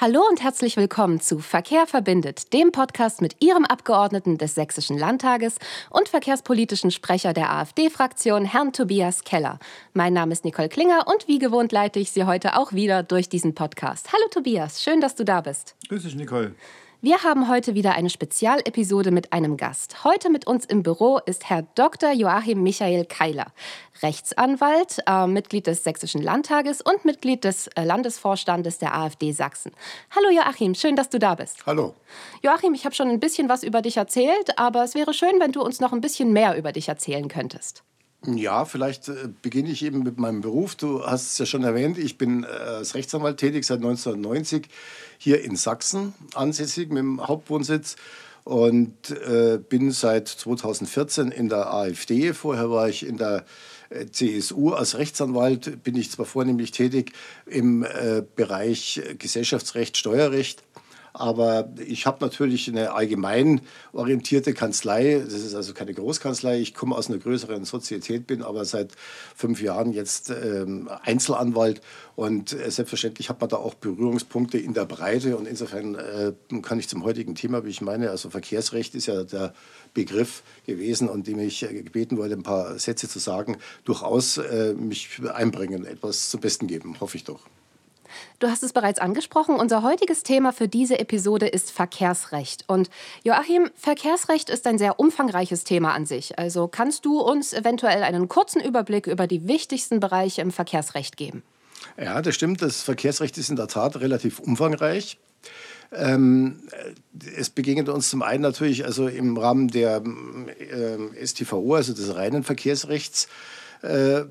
Hallo und herzlich willkommen zu Verkehr verbindet, dem Podcast mit Ihrem Abgeordneten des Sächsischen Landtages und verkehrspolitischen Sprecher der AfD-Fraktion, Herrn Tobias Keller. Mein Name ist Nicole Klinger und wie gewohnt leite ich Sie heute auch wieder durch diesen Podcast. Hallo Tobias, schön, dass du da bist. Grüß dich, Nicole. Wir haben heute wieder eine Spezialepisode mit einem Gast. Heute mit uns im Büro ist Herr Dr. Joachim Michael Keiler, Rechtsanwalt, äh, Mitglied des Sächsischen Landtages und Mitglied des äh, Landesvorstandes der AfD Sachsen. Hallo Joachim, schön, dass du da bist. Hallo. Joachim, ich habe schon ein bisschen was über dich erzählt, aber es wäre schön, wenn du uns noch ein bisschen mehr über dich erzählen könntest. Ja, vielleicht äh, beginne ich eben mit meinem Beruf. Du hast es ja schon erwähnt, ich bin äh, als Rechtsanwalt tätig seit 1990 hier in Sachsen ansässig mit dem Hauptwohnsitz und äh, bin seit 2014 in der AfD. Vorher war ich in der äh, CSU als Rechtsanwalt, bin ich zwar vornehmlich tätig im äh, Bereich Gesellschaftsrecht, Steuerrecht aber ich habe natürlich eine allgemein orientierte Kanzlei. Das ist also keine Großkanzlei. Ich komme aus einer größeren Sozietät, bin aber seit fünf Jahren jetzt ähm, Einzelanwalt. Und äh, selbstverständlich hat man da auch Berührungspunkte in der Breite. Und insofern äh, kann ich zum heutigen Thema, wie ich meine, also Verkehrsrecht ist ja der Begriff gewesen, und dem ich äh, gebeten wurde, ein paar Sätze zu sagen, durchaus äh, mich einbringen, etwas zum Besten geben, hoffe ich doch. Du hast es bereits angesprochen. Unser heutiges Thema für diese Episode ist Verkehrsrecht. Und Joachim, Verkehrsrecht ist ein sehr umfangreiches Thema an sich. Also kannst du uns eventuell einen kurzen Überblick über die wichtigsten Bereiche im Verkehrsrecht geben? Ja, das stimmt. Das Verkehrsrecht ist in der Tat relativ umfangreich. Ähm, es begegnet uns zum einen natürlich also im Rahmen der äh, STVO, also des reinen Verkehrsrechts, äh,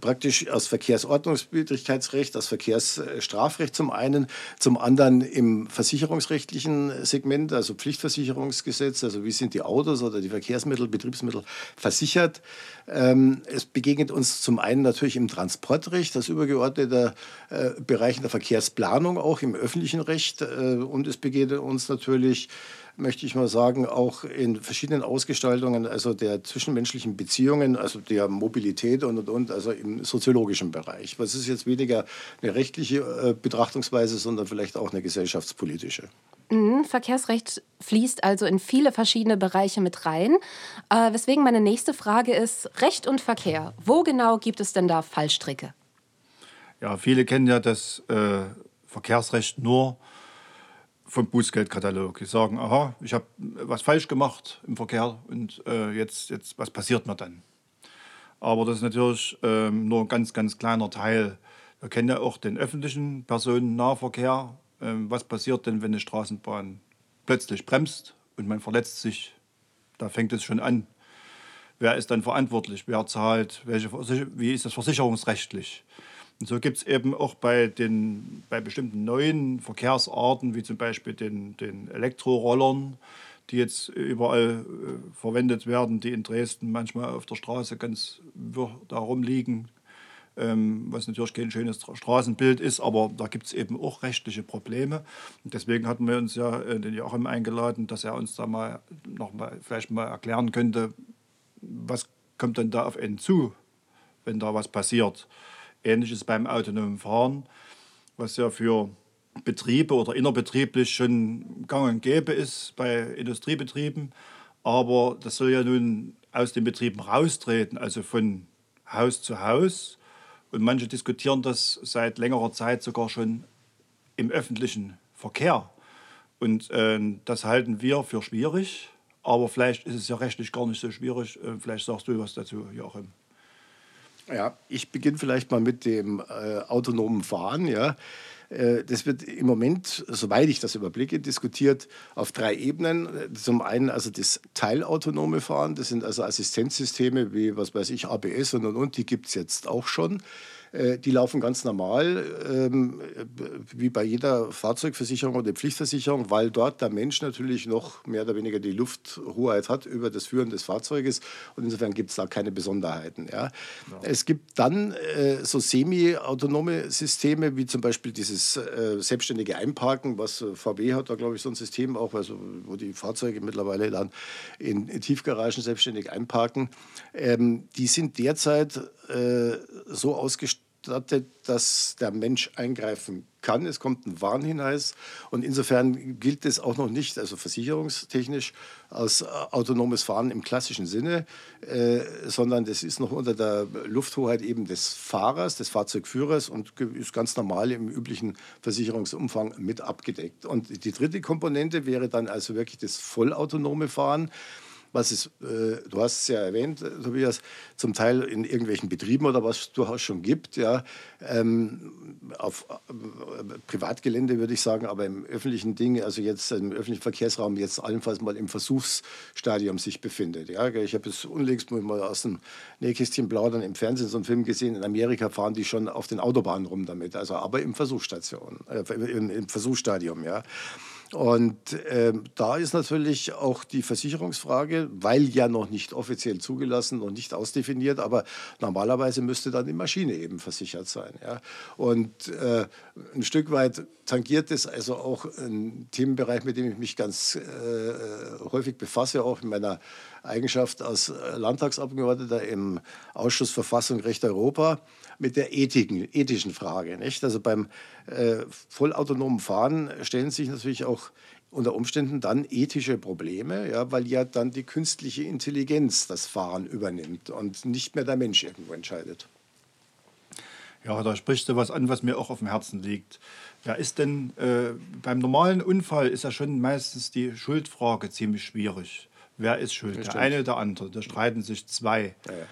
praktisch aus Verkehrsordnungswidrigkeitsrecht, aus Verkehrsstrafrecht zum einen, zum anderen im versicherungsrechtlichen Segment, also Pflichtversicherungsgesetz, also wie sind die Autos oder die Verkehrsmittel, Betriebsmittel versichert. Ähm, es begegnet uns zum einen natürlich im Transportrecht, das übergeordnete äh, Bereich in der Verkehrsplanung, auch im öffentlichen Recht äh, und es begegnet uns natürlich möchte ich mal sagen, auch in verschiedenen Ausgestaltungen, also der zwischenmenschlichen Beziehungen, also der Mobilität und, und, und, also im soziologischen Bereich. Was ist jetzt weniger eine rechtliche äh, Betrachtungsweise, sondern vielleicht auch eine gesellschaftspolitische. Mhm, Verkehrsrecht fließt also in viele verschiedene Bereiche mit rein. Äh, weswegen meine nächste Frage ist, Recht und Verkehr, wo genau gibt es denn da Fallstricke? Ja, viele kennen ja das äh, Verkehrsrecht nur vom Bußgeldkatalog. Die sagen, aha, ich habe was falsch gemacht im Verkehr und äh, jetzt, jetzt, was passiert mir dann? Aber das ist natürlich ähm, nur ein ganz, ganz kleiner Teil. Wir kennen ja auch den öffentlichen Personennahverkehr. Ähm, was passiert denn, wenn eine Straßenbahn plötzlich bremst und man verletzt sich? Da fängt es schon an. Wer ist dann verantwortlich? Wer zahlt? Welche wie ist das versicherungsrechtlich? Und so gibt es eben auch bei, den, bei bestimmten neuen Verkehrsarten, wie zum Beispiel den, den Elektrorollern, die jetzt überall äh, verwendet werden, die in Dresden manchmal auf der Straße ganz wirr da rumliegen, ähm, was natürlich kein schönes Straßenbild ist, aber da gibt es eben auch rechtliche Probleme. Und deswegen hatten wir uns ja äh, den Joachim eingeladen, dass er uns da mal noch mal vielleicht mal erklären könnte, was kommt denn da auf einen zu, wenn da was passiert. Ähnliches beim autonomen Fahren, was ja für Betriebe oder innerbetrieblich schon gang und gäbe ist bei Industriebetrieben. Aber das soll ja nun aus den Betrieben raustreten, also von Haus zu Haus. Und manche diskutieren das seit längerer Zeit sogar schon im öffentlichen Verkehr. Und äh, das halten wir für schwierig. Aber vielleicht ist es ja rechtlich gar nicht so schwierig. Äh, vielleicht sagst du was dazu, Joachim. Ja, ich beginne vielleicht mal mit dem äh, autonomen Fahren. Ja. Äh, das wird im Moment, soweit ich das überblicke, diskutiert auf drei Ebenen. Zum einen also das teilautonome Fahren, das sind also Assistenzsysteme wie, was weiß ich, ABS und und und, die gibt es jetzt auch schon. Äh, die laufen ganz normal, ähm, wie bei jeder Fahrzeugversicherung oder Pflichtversicherung, weil dort der Mensch natürlich noch mehr oder weniger die Lufthoheit hat über das Führen des Fahrzeuges. Und insofern gibt es da keine Besonderheiten. Ja. Ja. Es gibt dann äh, so semi-autonome Systeme, wie zum Beispiel dieses äh, selbstständige Einparken, was äh, VW hat, da glaube ich so ein System auch, also, wo die Fahrzeuge mittlerweile dann in, in Tiefgaragen selbstständig einparken. Ähm, die sind derzeit äh, so ausgestattet, gestattet, dass der Mensch eingreifen kann. Es kommt ein Warnhinweis und insofern gilt es auch noch nicht, also versicherungstechnisch, als autonomes Fahren im klassischen Sinne, äh, sondern das ist noch unter der Lufthoheit eben des Fahrers, des Fahrzeugführers und ist ganz normal im üblichen Versicherungsumfang mit abgedeckt. Und die dritte Komponente wäre dann also wirklich das vollautonome Fahren was es, äh, du hast es ja erwähnt, äh, Tobias, zum Teil in irgendwelchen Betrieben oder was durchaus schon gibt, ja, ähm, auf äh, Privatgelände würde ich sagen, aber im öffentlichen Ding, also jetzt im öffentlichen Verkehrsraum, jetzt allenfalls mal im Versuchsstadium sich befindet. Ja. Ich habe es unlängst mal aus dem Nähkästchen plaudern im Fernsehen so einen Film gesehen, in Amerika fahren die schon auf den Autobahnen rum damit, also aber im Versuchsstation, äh, im, im Versuchsstadium, ja. Und ähm, da ist natürlich auch die Versicherungsfrage, weil ja noch nicht offiziell zugelassen und nicht ausdefiniert, aber normalerweise müsste dann die Maschine eben versichert sein. Ja? Und äh, ein Stück weit tangiert es also auch einen Themenbereich, mit dem ich mich ganz äh, häufig befasse, auch in meiner Eigenschaft als Landtagsabgeordneter im Ausschuss Verfassung Recht Europa mit der Ethiken, ethischen Frage. Nicht? Also beim äh, vollautonomen Fahren stellen sich natürlich auch unter Umständen dann ethische Probleme, ja, weil ja dann die künstliche Intelligenz das Fahren übernimmt und nicht mehr der Mensch irgendwo entscheidet. Ja, da sprichst du was an, was mir auch auf dem Herzen liegt. Ja, ist denn äh, beim normalen Unfall ist ja schon meistens die Schuldfrage ziemlich schwierig. Wer ist schuld? Der eine, der andere. Da streiten sich zwei. Ja, ja.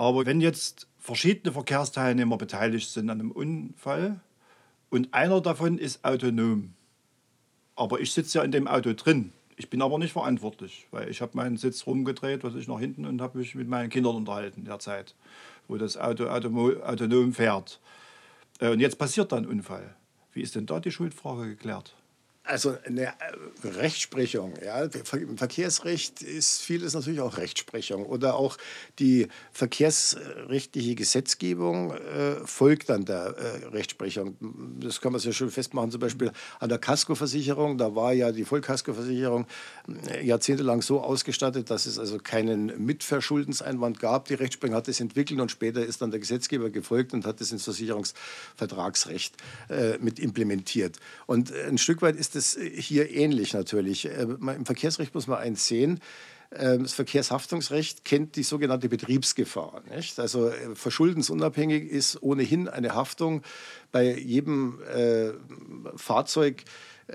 Aber wenn jetzt verschiedene Verkehrsteilnehmer beteiligt sind an einem Unfall und einer davon ist autonom. Aber ich sitze ja in dem Auto drin. Ich bin aber nicht verantwortlich, weil ich habe meinen Sitz rumgedreht, was ich nach hinten und habe mich mit meinen Kindern unterhalten in der Zeit, wo das Auto autonom fährt. Äh, und jetzt passiert dann ein Unfall. Wie ist denn da die Schuldfrage geklärt? Also eine äh, Rechtsprechung, ja, im Verkehrsrecht ist vieles natürlich auch Rechtsprechung oder auch die verkehrsrechtliche Gesetzgebung äh, folgt dann der äh, Rechtsprechung. Das kann man sehr schön festmachen, zum Beispiel an der Kaskoversicherung. Da war ja die Vollkaskoversicherung äh, jahrzehntelang so ausgestattet, dass es also keinen Mitverschuldenseinwand gab. Die Rechtsprechung hat es entwickelt und später ist dann der Gesetzgeber gefolgt und hat es ins Versicherungsvertragsrecht äh, mit implementiert. Und ein Stück weit ist ist es hier ähnlich natürlich. Äh, Im Verkehrsrecht muss man eins sehen. Äh, das Verkehrshaftungsrecht kennt die sogenannte Betriebsgefahr. Nicht? Also äh, verschuldensunabhängig ist ohnehin eine Haftung bei jedem äh, Fahrzeug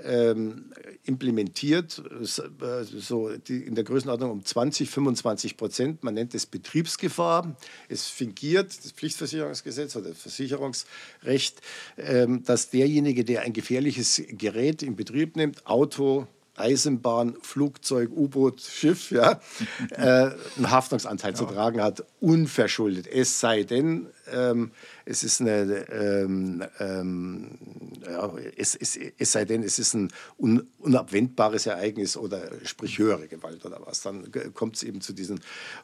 ähm, implementiert, so die, in der Größenordnung um 20, 25 Prozent. Man nennt es Betriebsgefahr. Es fingiert das Pflichtversicherungsgesetz oder das Versicherungsrecht, ähm, dass derjenige, der ein gefährliches Gerät in Betrieb nimmt, Auto, Eisenbahn, Flugzeug, U-Boot, Schiff, ja, äh, einen Haftungsanteil ja. zu tragen hat, unverschuldet. Es sei denn, ähm, es ist eine, ähm, ähm, ja, es, es, es, sei denn, es ist ein un, unabwendbares Ereignis oder sprich höhere Gewalt oder was. Dann kommt es eben zu diesen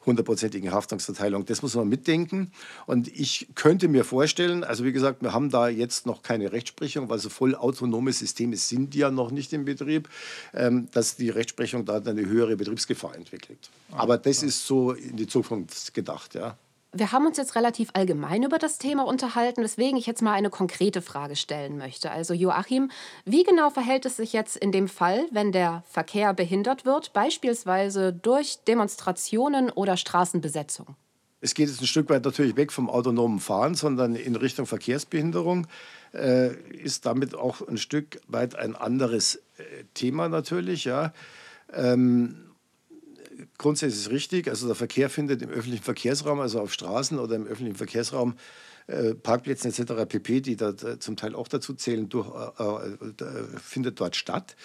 hundertprozentigen Haftungsverteilungen. Das muss man mitdenken. Und ich könnte mir vorstellen, also wie gesagt, wir haben da jetzt noch keine Rechtsprechung, weil so voll autonome Systeme sind ja noch nicht im Betrieb, ähm, dass die Rechtsprechung da eine höhere Betriebsgefahr entwickelt. Aber das ist so in die Zukunft gedacht, ja. Wir haben uns jetzt relativ allgemein über das Thema unterhalten, weswegen ich jetzt mal eine konkrete Frage stellen möchte. Also Joachim, wie genau verhält es sich jetzt in dem Fall, wenn der Verkehr behindert wird, beispielsweise durch Demonstrationen oder Straßenbesetzung? Es geht jetzt ein Stück weit natürlich weg vom autonomen Fahren, sondern in Richtung Verkehrsbehinderung. Äh, ist damit auch ein Stück weit ein anderes äh, Thema natürlich. Ja. Ähm, grundsätzlich ist es richtig. Also der Verkehr findet im öffentlichen Verkehrsraum, also auf Straßen oder im öffentlichen Verkehrsraum, äh, Parkplätzen etc. pp., die da zum Teil auch dazu zählen, durch, äh, äh, findet dort statt.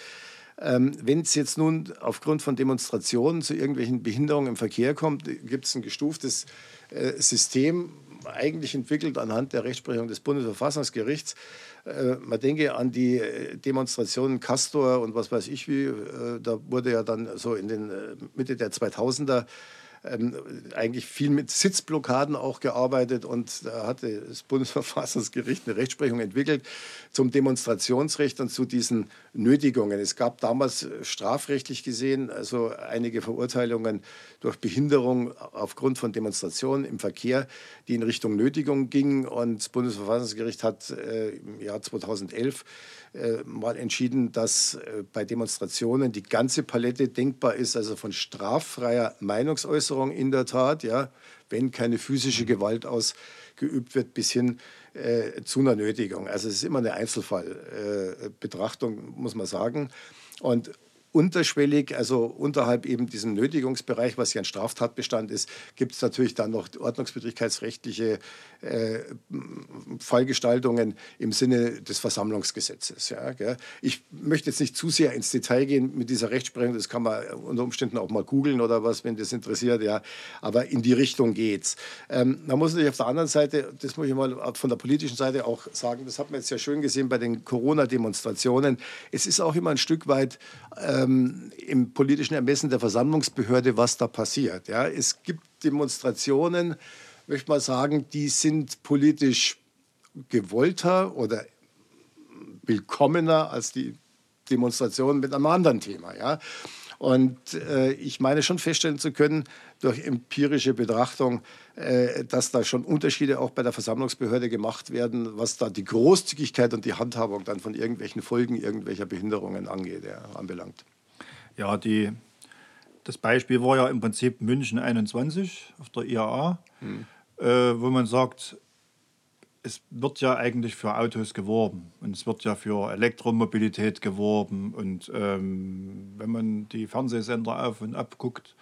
Ähm, Wenn es jetzt nun aufgrund von Demonstrationen zu irgendwelchen Behinderungen im Verkehr kommt, gibt es ein gestuftes äh, System, eigentlich entwickelt anhand der Rechtsprechung des Bundesverfassungsgerichts, äh, man denke an die äh, Demonstrationen Castor und was weiß ich wie. Äh, da wurde ja dann so in den Mitte der 2000er ähm, eigentlich viel mit Sitzblockaden auch gearbeitet und da hatte das Bundesverfassungsgericht eine Rechtsprechung entwickelt zum Demonstrationsrecht und zu diesen Nötigungen. Es gab damals strafrechtlich gesehen also einige Verurteilungen durch Behinderung aufgrund von Demonstrationen im Verkehr, die in Richtung Nötigung gingen und das Bundesverfassungsgericht hat äh, im Jahr 2011 äh, mal entschieden, dass äh, bei Demonstrationen die ganze Palette denkbar ist, also von straffreier Meinungsäußerung in der Tat, ja, wenn keine physische Gewalt ausgeübt wird, bis hin äh, zu einer Nötigung. Also es ist immer eine Einzelfallbetrachtung, äh, muss man sagen. Und unterschwellig, also unterhalb eben diesem Nötigungsbereich, was ja ein Straftatbestand ist, gibt es natürlich dann noch ordnungswidrigkeitsrechtliche äh, Fallgestaltungen im Sinne des Versammlungsgesetzes. Ja, gell? Ich möchte jetzt nicht zu sehr ins Detail gehen mit dieser Rechtsprechung, das kann man unter Umständen auch mal googeln oder was, wenn das interessiert, ja, aber in die Richtung geht's. Ähm, man muss natürlich auf der anderen Seite, das muss ich mal von der politischen Seite auch sagen, das hat man jetzt ja schön gesehen bei den Corona-Demonstrationen, es ist auch immer ein Stück weit äh, ähm, im politischen Ermessen der Versammlungsbehörde, was da passiert. Ja, es gibt Demonstrationen, möchte mal sagen, die sind politisch gewollter oder willkommener als die Demonstrationen mit einem anderen Thema. Ja? Und äh, ich meine schon feststellen zu können, durch empirische Betrachtung, äh, dass da schon Unterschiede auch bei der Versammlungsbehörde gemacht werden, was da die Großzügigkeit und die Handhabung dann von irgendwelchen Folgen irgendwelcher Behinderungen angeht, ja, anbelangt. Ja, die, das Beispiel war ja im Prinzip München 21 auf der IAA, hm. äh, wo man sagt, es wird ja eigentlich für Autos geworben und es wird ja für Elektromobilität geworben. Und ähm, wenn man die Fernsehsender auf und ab guckt,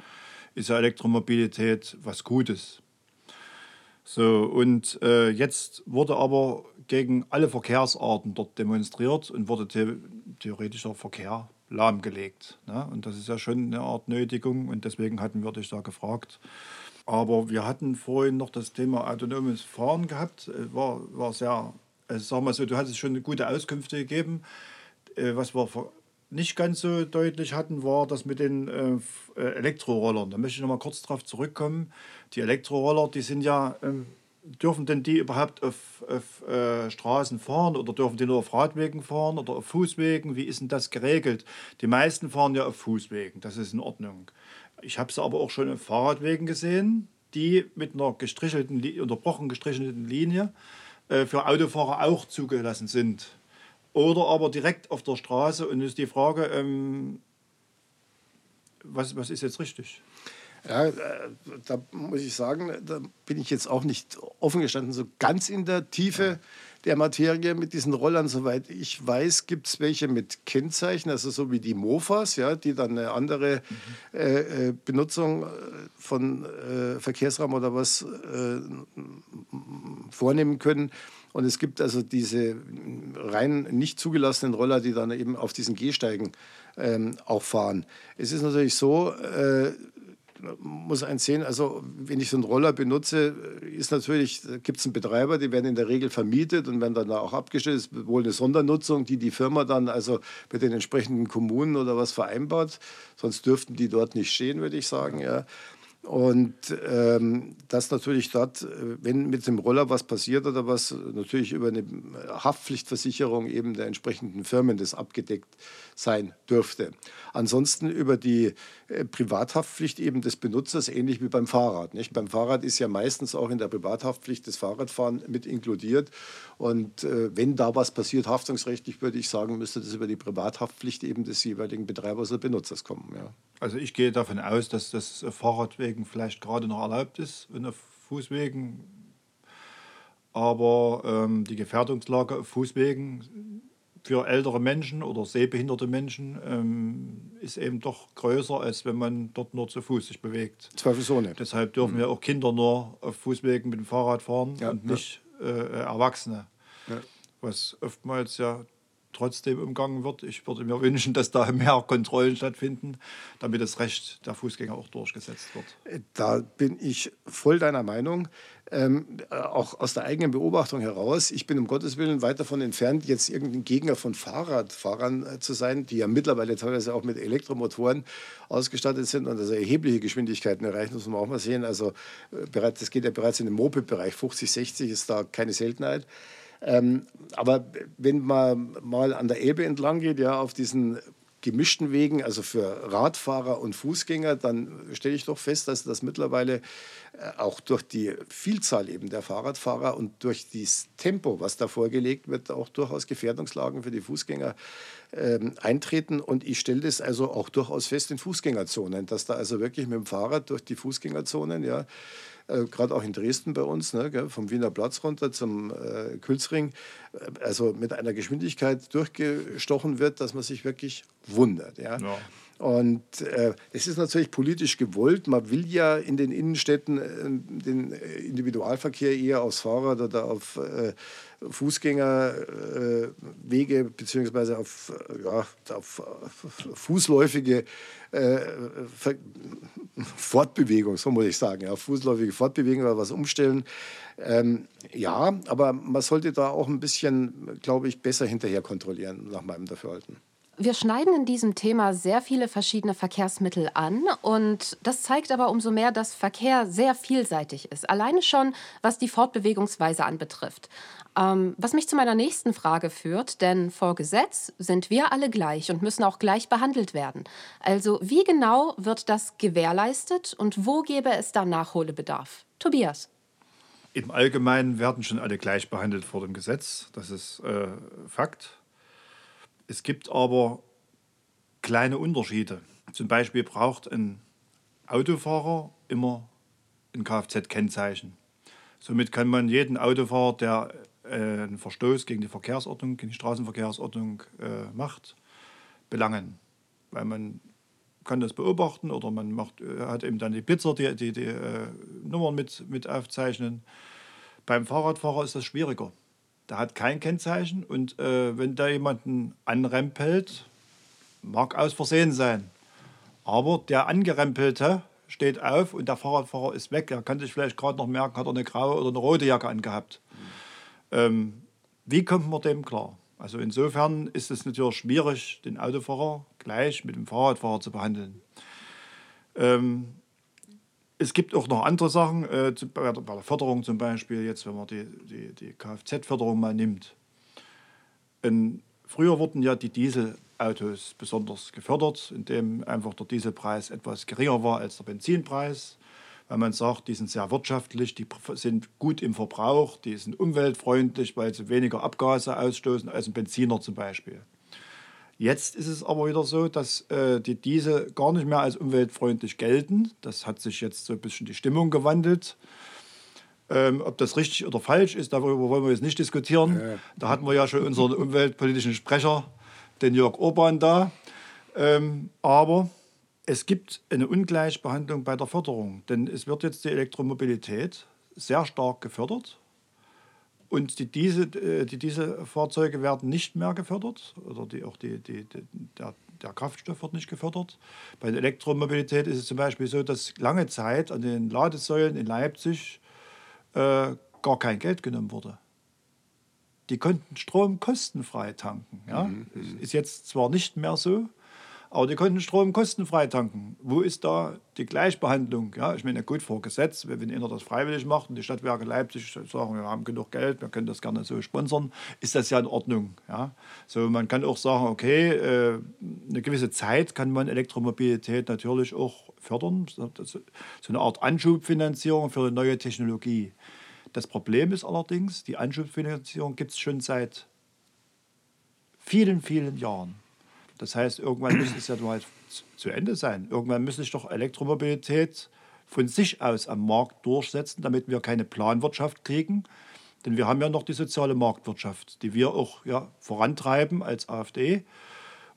ist ja Elektromobilität was Gutes. So, und äh, jetzt wurde aber gegen alle Verkehrsarten dort demonstriert und wurde the theoretischer Verkehr lahmgelegt. Ne? Und das ist ja schon eine Art Nötigung und deswegen hatten wir dich da gefragt, aber wir hatten vorhin noch das Thema autonomes Fahren gehabt. Äh, war, war sehr, also sag mal so, du hattest schon gute Auskünfte gegeben. Äh, was wir nicht ganz so deutlich hatten, war das mit den äh, Elektrorollern. Da möchte ich noch mal kurz darauf zurückkommen. Die Elektroroller, die sind ja, ähm, dürfen denn die überhaupt auf, auf Straßen fahren oder dürfen die nur auf Radwegen fahren oder auf Fußwegen? Wie ist denn das geregelt? Die meisten fahren ja auf Fußwegen, das ist in Ordnung. Ich habe es aber auch schon auf Fahrradwegen gesehen, die mit einer gestrichelten, unterbrochen gestrichelten Linie äh, für Autofahrer auch zugelassen sind. Oder aber direkt auf der Straße und ist die Frage, ähm, was, was ist jetzt richtig? Ja, äh, da muss ich sagen, da bin ich jetzt auch nicht offen gestanden, so ganz in der Tiefe. Ja der Materie mit diesen Rollern. Soweit ich weiß, gibt es welche mit Kennzeichen, also so wie die Mofas, ja, die dann eine andere mhm. äh, Benutzung äh, von äh, Verkehrsraum oder was äh, vornehmen können. Und es gibt also diese rein nicht zugelassenen Roller, die dann eben auf diesen Gehsteigen ähm, auch fahren. Es ist natürlich so, äh, muss eins sehen, also wenn ich so einen Roller benutze, ist natürlich, gibt es einen Betreiber, die werden in der Regel vermietet und werden dann auch abgestellt. Es ist wohl eine Sondernutzung, die die Firma dann also mit den entsprechenden Kommunen oder was vereinbart. Sonst dürften die dort nicht stehen, würde ich sagen. Ja. Und ähm, das natürlich dort, wenn mit dem Roller was passiert oder was, natürlich über eine Haftpflichtversicherung eben der entsprechenden Firmen das abgedeckt sein dürfte. Ansonsten über die Privathaftpflicht eben des Benutzers, ähnlich wie beim Fahrrad. Nicht? Beim Fahrrad ist ja meistens auch in der Privathaftpflicht das Fahrradfahren mit inkludiert. Und äh, wenn da was passiert, haftungsrechtlich würde ich sagen, müsste das über die Privathaftpflicht eben des jeweiligen Betreibers oder Benutzers kommen. Ja. Also ich gehe davon aus, dass das Fahrradwegen vielleicht gerade noch erlaubt ist und auf Fußwegen. Aber ähm, die Gefährdungslage auf Fußwegen für ältere Menschen oder sehbehinderte Menschen ähm, ist eben doch größer, als wenn man dort nur zu Fuß sich bewegt. Zweifelsohne. Deshalb dürfen mhm. ja auch Kinder nur auf Fußwegen mit dem Fahrrad fahren ja, und nicht äh, Erwachsene. Ja. Was oftmals ja trotzdem umgangen wird. Ich würde mir wünschen, dass da mehr Kontrollen stattfinden, damit das Recht der Fußgänger auch durchgesetzt wird. Da bin ich voll deiner Meinung. Ähm, auch aus der eigenen Beobachtung heraus, ich bin um Gottes Willen weit davon entfernt, jetzt irgendein Gegner von Fahrradfahrern äh, zu sein, die ja mittlerweile teilweise auch mit Elektromotoren ausgestattet sind und also erhebliche Geschwindigkeiten erreichen, muss man auch mal sehen. Also äh, das geht ja bereits in den Moped-Bereich, 50, 60 ist da keine Seltenheit. Ähm, aber wenn man mal an der Elbe entlang geht, ja, auf diesen gemischten Wegen, also für Radfahrer und Fußgänger, dann stelle ich doch fest, dass das mittlerweile äh, auch durch die Vielzahl eben der Fahrradfahrer und durch das Tempo, was da vorgelegt wird, auch durchaus Gefährdungslagen für die Fußgänger ähm, eintreten. Und ich stelle das also auch durchaus fest in Fußgängerzonen, dass da also wirklich mit dem Fahrrad durch die Fußgängerzonen, ja, äh, gerade auch in Dresden bei uns, ne, gell, vom Wiener Platz runter zum äh, Külsring, äh, also mit einer Geschwindigkeit durchgestochen wird, dass man sich wirklich wundert. Ja. ja. Und äh, es ist natürlich politisch gewollt. Man will ja in den Innenstädten äh, den Individualverkehr eher aufs Fahrrad oder auf äh, Fußgängerwege äh, beziehungsweise auf, ja, auf fußläufige äh, Fortbewegung, so muss ich sagen, ja, fußläufige Fortbewegung oder was umstellen. Ähm, ja, aber man sollte da auch ein bisschen, glaube ich, besser hinterher kontrollieren, nach meinem Dafürhalten. Wir schneiden in diesem Thema sehr viele verschiedene Verkehrsmittel an und das zeigt aber umso mehr, dass Verkehr sehr vielseitig ist. Alleine schon, was die Fortbewegungsweise anbetrifft. Ähm, was mich zu meiner nächsten Frage führt, denn vor Gesetz sind wir alle gleich und müssen auch gleich behandelt werden. Also wie genau wird das gewährleistet und wo gäbe es da Nachholbedarf? Tobias. Im Allgemeinen werden schon alle gleich behandelt vor dem Gesetz. Das ist äh, Fakt. Es gibt aber kleine Unterschiede. Zum Beispiel braucht ein Autofahrer immer ein Kfz-Kennzeichen. Somit kann man jeden Autofahrer, der einen Verstoß gegen die Verkehrsordnung, gegen die Straßenverkehrsordnung äh, macht, belangen. Weil man kann das beobachten oder man macht, äh, hat eben dann die Pizza, die die, die äh, Nummern mit, mit aufzeichnen. Beim Fahrradfahrer ist das schwieriger der hat kein Kennzeichen und äh, wenn da jemanden anrempelt, mag aus Versehen sein. Aber der Angerempelte steht auf und der Fahrradfahrer ist weg. Er kann sich vielleicht gerade noch merken, hat er eine graue oder eine rote Jacke angehabt. Mhm. Ähm, wie kommt man dem klar? Also insofern ist es natürlich schwierig, den Autofahrer gleich mit dem Fahrradfahrer zu behandeln. Ähm, es gibt auch noch andere Sachen, äh, bei, der, Förderung zum Beispiel, jetzt wenn man die, die, die Kfz-Förderung mal nimmt. Und früher wurden ja die Dieselautos besonders gefördert, indem einfach der Dieselpreis etwas geringer war als der Benzinpreis, weil man sagt, die sind sehr wirtschaftlich, die sind gut im Verbrauch, die sind umweltfreundlich, weil sie weniger Abgase ausstoßen als ein Benziner zum Beispiel. Jetzt ist es aber wieder so, dass äh, die Diesel gar nicht mehr als umweltfreundlich gelten. Das hat sich jetzt so ein bisschen die Stimmung gewandelt. Ähm, ob das richtig oder falsch ist, darüber wollen wir jetzt nicht diskutieren. Ja. Da hatten wir ja schon unseren umweltpolitischen Sprecher, den Jörg Urban, da. Ähm, aber es gibt eine Ungleichbehandlung bei der Förderung, denn es wird jetzt die Elektromobilität sehr stark gefördert und die, diese, äh, die Dieselfahrzeuge werden nicht mehr gefördert oder die, auch die, die, die, der, der Kraftstoff wird nicht gefördert. Bei der Elektromobilität ist es zum Beispiel so, dass lange Zeit an den Ladesäulen in Leipzig äh, gar kein Geld genommen wurde. Die konnten Strom kostenfrei tanken. Ja? Mhm. mhm. Ist jetzt zwar nicht mehr so, aber die konnten Strom kostenfrei tanken. Wo ist da die Gleichbehandlung? Ja, ich meine, gut vor Gesetz, wenn einer das freiwillig macht und die Stadtwerke Leipzig sagen, wir haben genug Geld, wir können das gerne so sponsern, ist das ja in Ordnung. Ja? So, man kann auch sagen, okay, äh, eine gewisse Zeit kann man Elektromobilität natürlich auch fördern. So eine Art Anschubfinanzierung für eine neue Technologie. Das Problem ist allerdings, die Anschubfinanzierung gibt es schon seit vielen, vielen Jahren. Das heißt, irgendwann müsste es ja mal zu Ende sein. Irgendwann müsste sich doch Elektromobilität von sich aus am Markt durchsetzen, damit wir keine Planwirtschaft kriegen. Denn wir haben ja noch die soziale Marktwirtschaft, die wir auch ja, vorantreiben als AfD.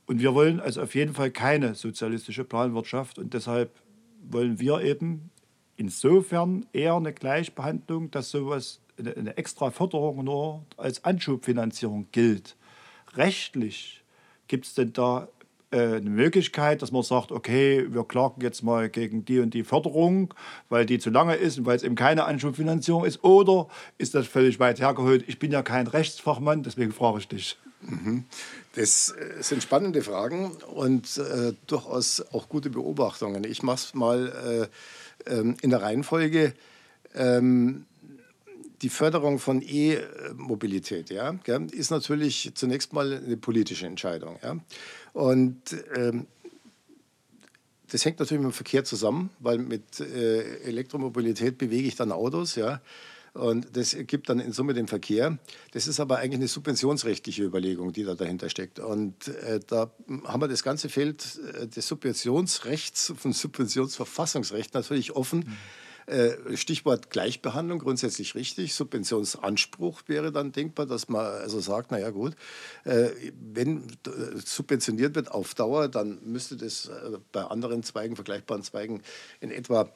Und wir wollen also auf jeden Fall keine sozialistische Planwirtschaft. Und deshalb wollen wir eben insofern eher eine Gleichbehandlung, dass sowas, eine, eine extra Förderung nur als Anschubfinanzierung gilt rechtlich gibt es denn da äh, eine Möglichkeit, dass man sagt, okay, wir klagen jetzt mal gegen die und die Förderung, weil die zu lange ist und weil es eben keine Anschubfinanzierung ist? Oder ist das völlig weit hergeholt? Ich bin ja kein Rechtsfachmann, deswegen frage ich dich. Mhm. Das äh, sind spannende Fragen und äh, durchaus auch gute Beobachtungen. Ich mache es mal äh, ähm, in der Reihenfolge. Ähm, die Förderung von E-Mobilität ja, ist natürlich zunächst mal eine politische Entscheidung. Ja. Und ähm, das hängt natürlich mit dem Verkehr zusammen, weil mit äh, Elektromobilität bewege ich dann Autos. Ja. Und das gibt dann in Summe den Verkehr. Das ist aber eigentlich eine subventionsrechtliche Überlegung, die da dahinter steckt. Und äh, da haben wir das ganze Feld äh, des Subventionsrechts, von Subventionsverfassungsrecht natürlich offen. Mhm Stichwort Gleichbehandlung, grundsätzlich richtig. Subventionsanspruch wäre dann denkbar, dass man also sagt, naja gut, äh, wenn subventioniert wird auf Dauer, dann müsste das äh, bei anderen Zweigen, vergleichbaren Zweigen in etwa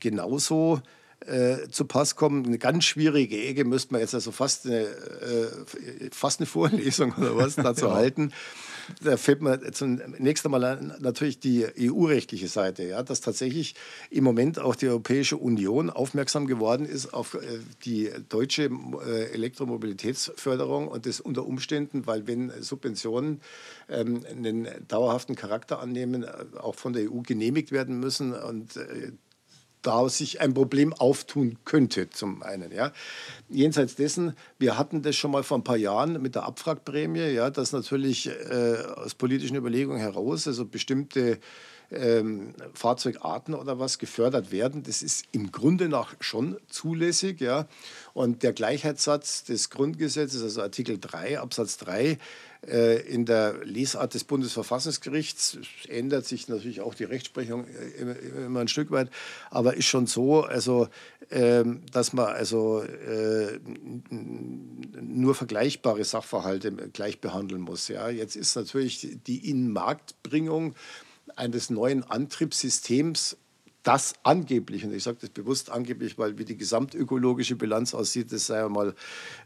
genauso äh, zu Pass kommen. Eine ganz schwierige Ecke müsste man jetzt also fast eine, äh, fast eine Vorlesung oder was dazu halten. Da fällt mir zunächst einmal natürlich die EU-rechtliche Seite, ja, dass tatsächlich im Moment auch die Europäische Union aufmerksam geworden ist auf äh, die deutsche äh, Elektromobilitätsförderung und das unter Umständen, weil wenn Subventionen ähm, einen dauerhaften Charakter annehmen, äh, auch von der EU genehmigt werden müssen und da sich ein Problem auftun könnte, zum einen. Ja. Jenseits dessen, wir hatten das schon mal vor ein paar Jahren mit der Abwrackprämie, ja, dass natürlich äh, aus politischen Überlegungen heraus, also bestimmte ähm, Fahrzeugarten oder was gefördert werden. Das ist im Grunde nach schon zulässig. Ja. Und der Gleichheitssatz des Grundgesetzes, also Artikel 3 Absatz 3, äh, in der Lesart des Bundesverfassungsgerichts ändert sich natürlich auch die Rechtsprechung äh, immer ein Stück weit, aber ist schon so, also, ähm, dass man also äh, nur vergleichbare Sachverhalte gleich behandeln muss. Ja. Jetzt ist natürlich die Inmarktbringung eines neuen Antriebssystems das angeblich, und ich sage das bewusst angeblich, weil wie die gesamtökologische Bilanz aussieht, das sei ja mal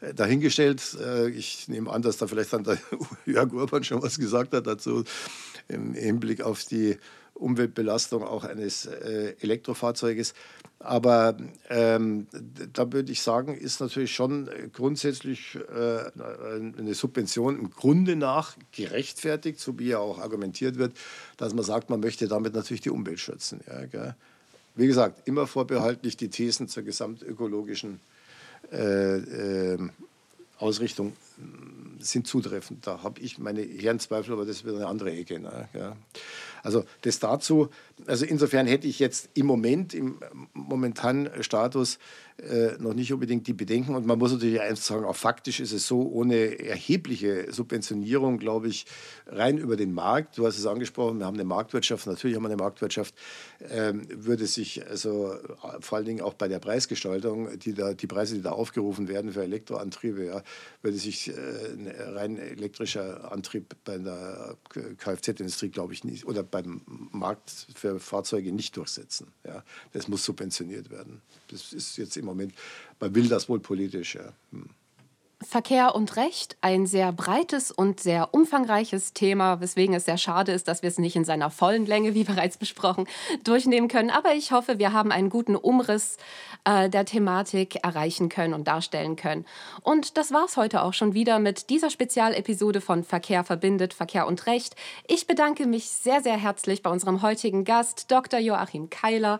äh, dahingestellt. Äh, ich nehme an, dass da vielleicht dann der Jörg Urban schon was gesagt hat dazu im Hinblick auf die Umweltbelastung auch eines äh, Elektrofahrzeuges. Aber ähm, da würde ich sagen, ist natürlich schon grundsätzlich äh, eine Subvention im Grunde nach gerechtfertigt, so wie ja auch argumentiert wird, dass man sagt, man möchte damit natürlich die Umwelt schützen. Ja, Wie gesagt, immer vorbehaltlich die Thesen zur gesamtökologischen äh, äh, Ausrichtung sind zutreffend. Da habe ich meine Herrenzweifel, aber das ist wieder eine andere Ecke. Ne? Ja. Also das dazu. Also insofern hätte ich jetzt im Moment, im momentanen Status, äh, noch nicht unbedingt die Bedenken. Und man muss natürlich eins sagen, auch faktisch ist es so, ohne erhebliche Subventionierung, glaube ich, rein über den Markt, du hast es angesprochen, wir haben eine Marktwirtschaft, natürlich haben wir eine Marktwirtschaft, ähm, würde sich also vor allen Dingen auch bei der Preisgestaltung, die, da, die Preise, die da aufgerufen werden für Elektroantriebe, ja, würde sich äh, ein rein elektrischer Antrieb bei der Kfz-Industrie, glaube ich, nicht, oder beim Markt für Fahrzeuge nicht durchsetzen. Ja. Das muss subventioniert werden. Das ist jetzt im Moment, man will das wohl politisch. Ja. Hm. Verkehr und Recht, ein sehr breites und sehr umfangreiches Thema, weswegen es sehr schade ist, dass wir es nicht in seiner vollen Länge, wie bereits besprochen, durchnehmen können. Aber ich hoffe, wir haben einen guten Umriss äh, der Thematik erreichen können und darstellen können. Und das war es heute auch schon wieder mit dieser Spezialepisode von Verkehr verbindet, Verkehr und Recht. Ich bedanke mich sehr, sehr herzlich bei unserem heutigen Gast, Dr. Joachim Keiler.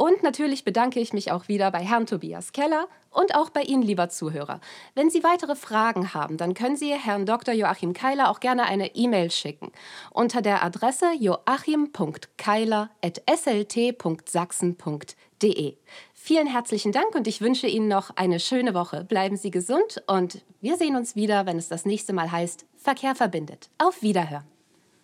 Und natürlich bedanke ich mich auch wieder bei Herrn Tobias Keller und auch bei Ihnen, lieber Zuhörer. Wenn Sie weitere Fragen haben, dann können Sie Herrn Dr. Joachim Keiler auch gerne eine E-Mail schicken unter der Adresse joachim.keiler.slt.sachsen.de. Vielen herzlichen Dank und ich wünsche Ihnen noch eine schöne Woche. Bleiben Sie gesund und wir sehen uns wieder, wenn es das nächste Mal heißt Verkehr verbindet. Auf Wiederhören.